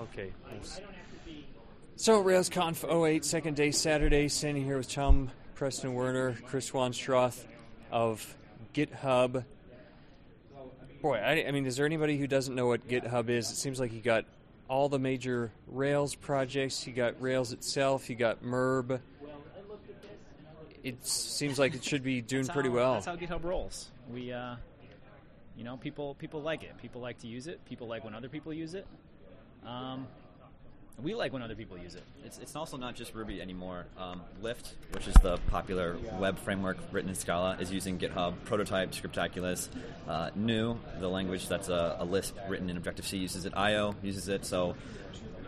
Okay. Thanks. So RailsConf 08, second day Saturday, standing here with Tom Preston Werner, Chris Wanstrath of GitHub. Boy, I, I mean, is there anybody who doesn't know what GitHub is? It seems like you got all the major Rails projects. You got Rails itself. You got Merb. It seems like it should be doing That's pretty how- well. That's how GitHub rolls. We, uh, you know, people people like it. People like to use it. People like when other people use it. Um, we like when other people use it. It's, it's also not just Ruby anymore. Um, Lift, which is the popular web framework written in Scala, is using GitHub. Prototype, Scriptaculous, uh, Nu, the language that's a, a Lisp written in Objective C, uses it. IO uses it. So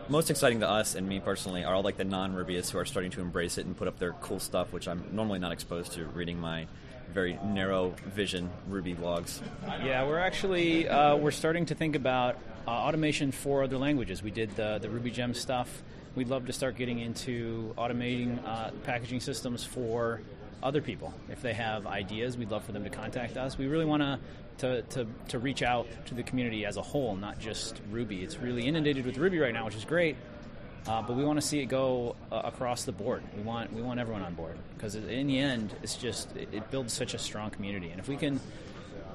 most exciting to us and me personally are all like the non-Rubyists who are starting to embrace it and put up their cool stuff, which I'm normally not exposed to reading my very narrow vision Ruby blogs. Yeah, we're actually uh, we're starting to think about uh, automation for other languages. We did the the Ruby Gem stuff. We'd love to start getting into automating uh, packaging systems for other people. If they have ideas, we'd love for them to contact us. We really want to to to reach out to the community as a whole, not just Ruby. It's really inundated with Ruby right now, which is great. Uh, but we want to see it go uh, across the board. We want we want everyone on board because in the end, it's just it, it builds such a strong community. And if we can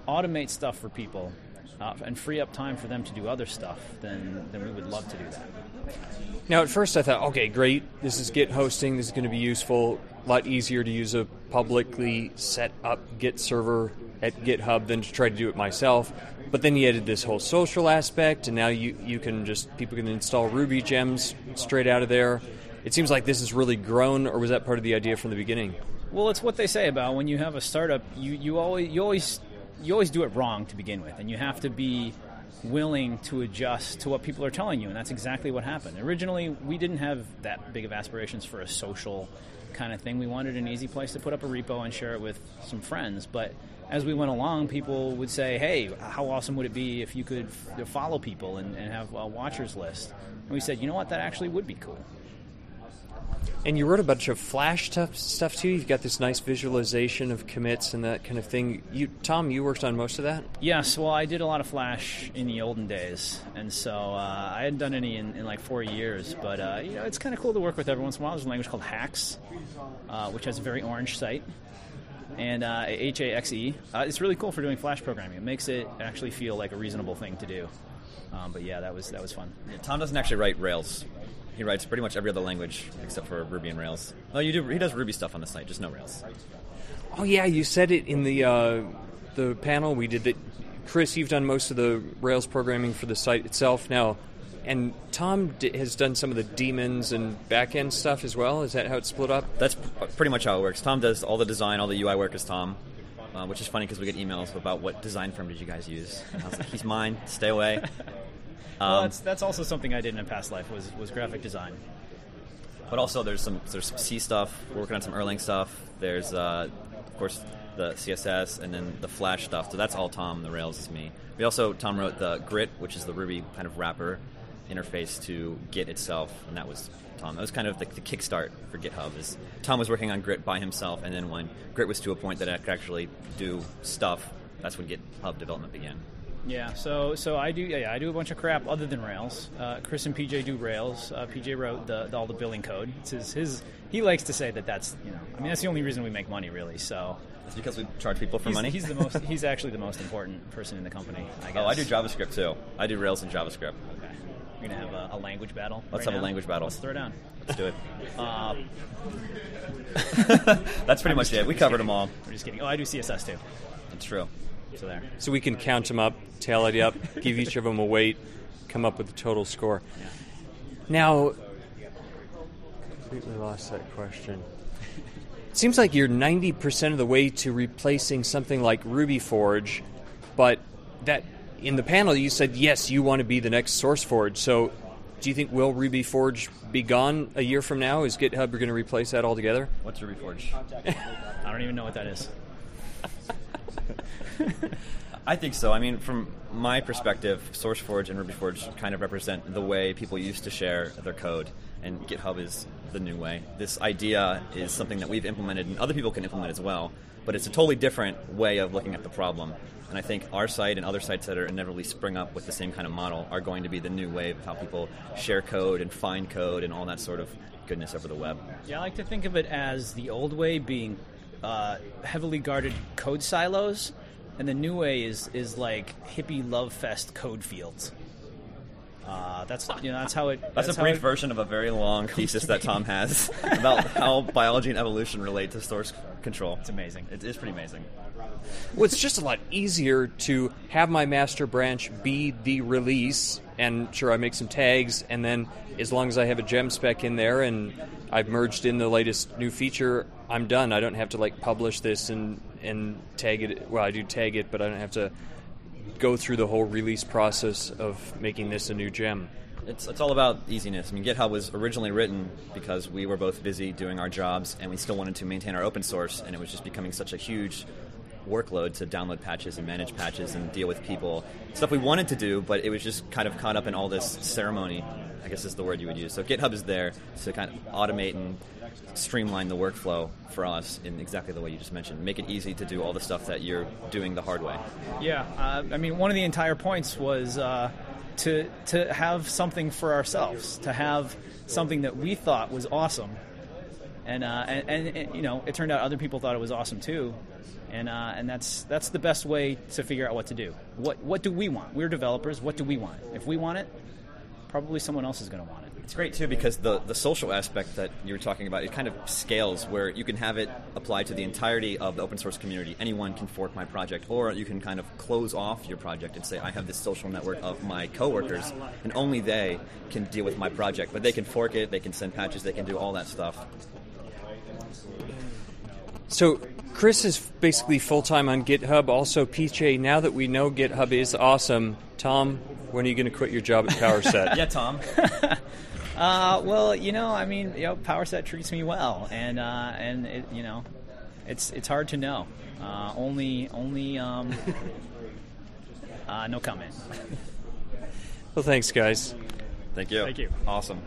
automate stuff for people uh, and free up time for them to do other stuff, then then we would love to do that. Now, at first, I thought, okay, great. This is Git hosting. This is going to be useful. A lot easier to use a publicly set up Git server at GitHub than to try to do it myself. But then you added this whole social aspect, and now you, you can just people can install Ruby gems straight out of there. It seems like this has really grown, or was that part of the idea from the beginning? Well, it's what they say about when you have a startup, you, you always you always you always do it wrong to begin with, and you have to be willing to adjust to what people are telling you, and that's exactly what happened. Originally, we didn't have that big of aspirations for a social kind of thing. We wanted an easy place to put up a repo and share it with some friends, but as we went along, people would say, "Hey, how awesome would it be if you could follow people and, and have a watchers list?" And we said, "You know what? That actually would be cool." And you wrote a bunch of Flash stuff, too. You've got this nice visualization of commits and that kind of thing. You, Tom, you worked on most of that. Yes, well, I did a lot of Flash in the olden days, and so uh, I hadn't done any in, in like four years. But uh, you know, it's kind of cool to work with every once in a while. There's a language called Haxe, uh, which has a very orange site, and uh, H A X E. Uh, it's really cool for doing Flash programming. It makes it actually feel like a reasonable thing to do. Um, but yeah, that was that was fun. Yeah, Tom doesn't actually write Rails. He writes pretty much every other language except for Ruby and Rails. Oh, you do. He does Ruby stuff on the site, just no Rails. Oh yeah, you said it in the uh, the panel we did that. Chris, you've done most of the Rails programming for the site itself now, and Tom d- has done some of the daemons and backend stuff as well. Is that how it's split up? That's p- pretty much how it works. Tom does all the design, all the UI work is Tom, uh, which is funny because we get emails about what design firm did you guys use. And I was like, he's mine. Stay away. well, Um, that's that's also something I did in a past life was was graphic design. But also, there's some there's some C stuff. We're working on some Erlang stuff. There's uh, of course the CSS and then the Flash stuff. So that's all Tom. The Rails is me. We also Tom wrote the Grit, which is the Ruby kind of wrapper interface to Git itself, and that was Tom. That was kind of the, the kickstart for GitHub. Is Tom was working on Grit by himself, and then when Grit was to a point that I could actually do stuff, that's when GitHub development began. Yeah, so so I do yeah, I do a bunch of crap other than Rails. Uh, Chris and PJ do Rails. Uh, PJ wrote the, the, all the billing code. It's his, his he likes to say that that's you know I mean that's the only reason we make money really. So It's because we charge people for he's, money. he's the most he's actually the most important person in the company. I guess. oh, I do JavaScript too. I do Rails and JavaScript. Okay, we're gonna have a, a language battle. Let's right have a language battle. Let's throw it down. Let's do it. Uh, That's pretty much it. We covered them all. we're just kidding. Oh, I do CSS too. That's true. So there. So we can count them up, tally it up, give each of them a weight, come up with the total score. Yeah. Now, completely lost that question. Seems like you're 90% of the way to replacing something like Ruby Forge, but that in the panel you said yes, you want to be the next SourceForge. So, do you think will Ruby Forge be gone a year from now? Is GitHub going to replace that altogether? What's Ruby Forge? I don't even know what that is. I think so. I mean, from my perspective, SourceForge and RubyForge kind of represent the way people used to share their code, and GitHub is the new way. This idea is something that we've implemented, and other people can implement as well, but it's a totally different way of looking at the problem. And I think our site and other sites that are inevitably spring up with the same kind of model are going to be the new wave of how people share code and find code and all that sort of goodness over the web. Yeah, I like to think of it as the old way being uh, heavily guarded code silos, and the new way is is like hippie love fest code fields. Uh, that's you know that's how it. That's, That's, a brief it, version of a very long thesis that Tom has about how biology and evolution relate to source control. It's amazing. It is pretty amazing. Well, it's just a lot easier to have my master branch be the release, and sure, I make some tags, and then as long as I have a gem spec in there and I've merged in the latest new feature, I'm done. I don't have to like publish this and and tag it. Well, I do tag it, but I don't have to go through the whole release process of making this a new gem. It's, it's all about easiness. I mean, GitHub was originally written because we were both busy doing our jobs and we still wanted to maintain our open source, and it was just becoming such a huge workload to download patches and manage patches and deal with people. Stuff we wanted to do, but it was just kind of caught up in all this ceremony, I guess is the word you would use. So GitHub is there to kind of automate and streamline the workflow for us in exactly the way you just mentioned. Make it easy to do all the stuff that you're doing the hard way. Yeah, uh, I mean, one of the entire points was uh, to to have something for ourselves, to have something that we thought was awesome, and uh, and, and, and, you know, it turned out other people thought it was awesome too, and uh, and that's that's the best way to figure out what to do. What what do we want? We're developers. What do we want? If we want it, probably someone else is going to want it. It's great too because the, the social aspect that you were talking about it kind of scales where you can have it applied to the entirety of the open source community. Anyone can fork my project, or you can kind of close off your project and say, I have this social network of my coworkers, and only they can deal with my project. But they can fork it, they can send patches, they can do all that stuff. So Chris is basically full time on GitHub. Also, PJ. Now that we know GitHub is awesome, Tom, when are you going to quit your job at PowerSet? Yeah, Tom. Uh, well, you know, I mean, you know, PowerSet treats me well, and uh, and it, you know, it's it's hard to know. Uh, only only um, uh, no comment. well, thanks, guys. Thank you. Thank you. Awesome.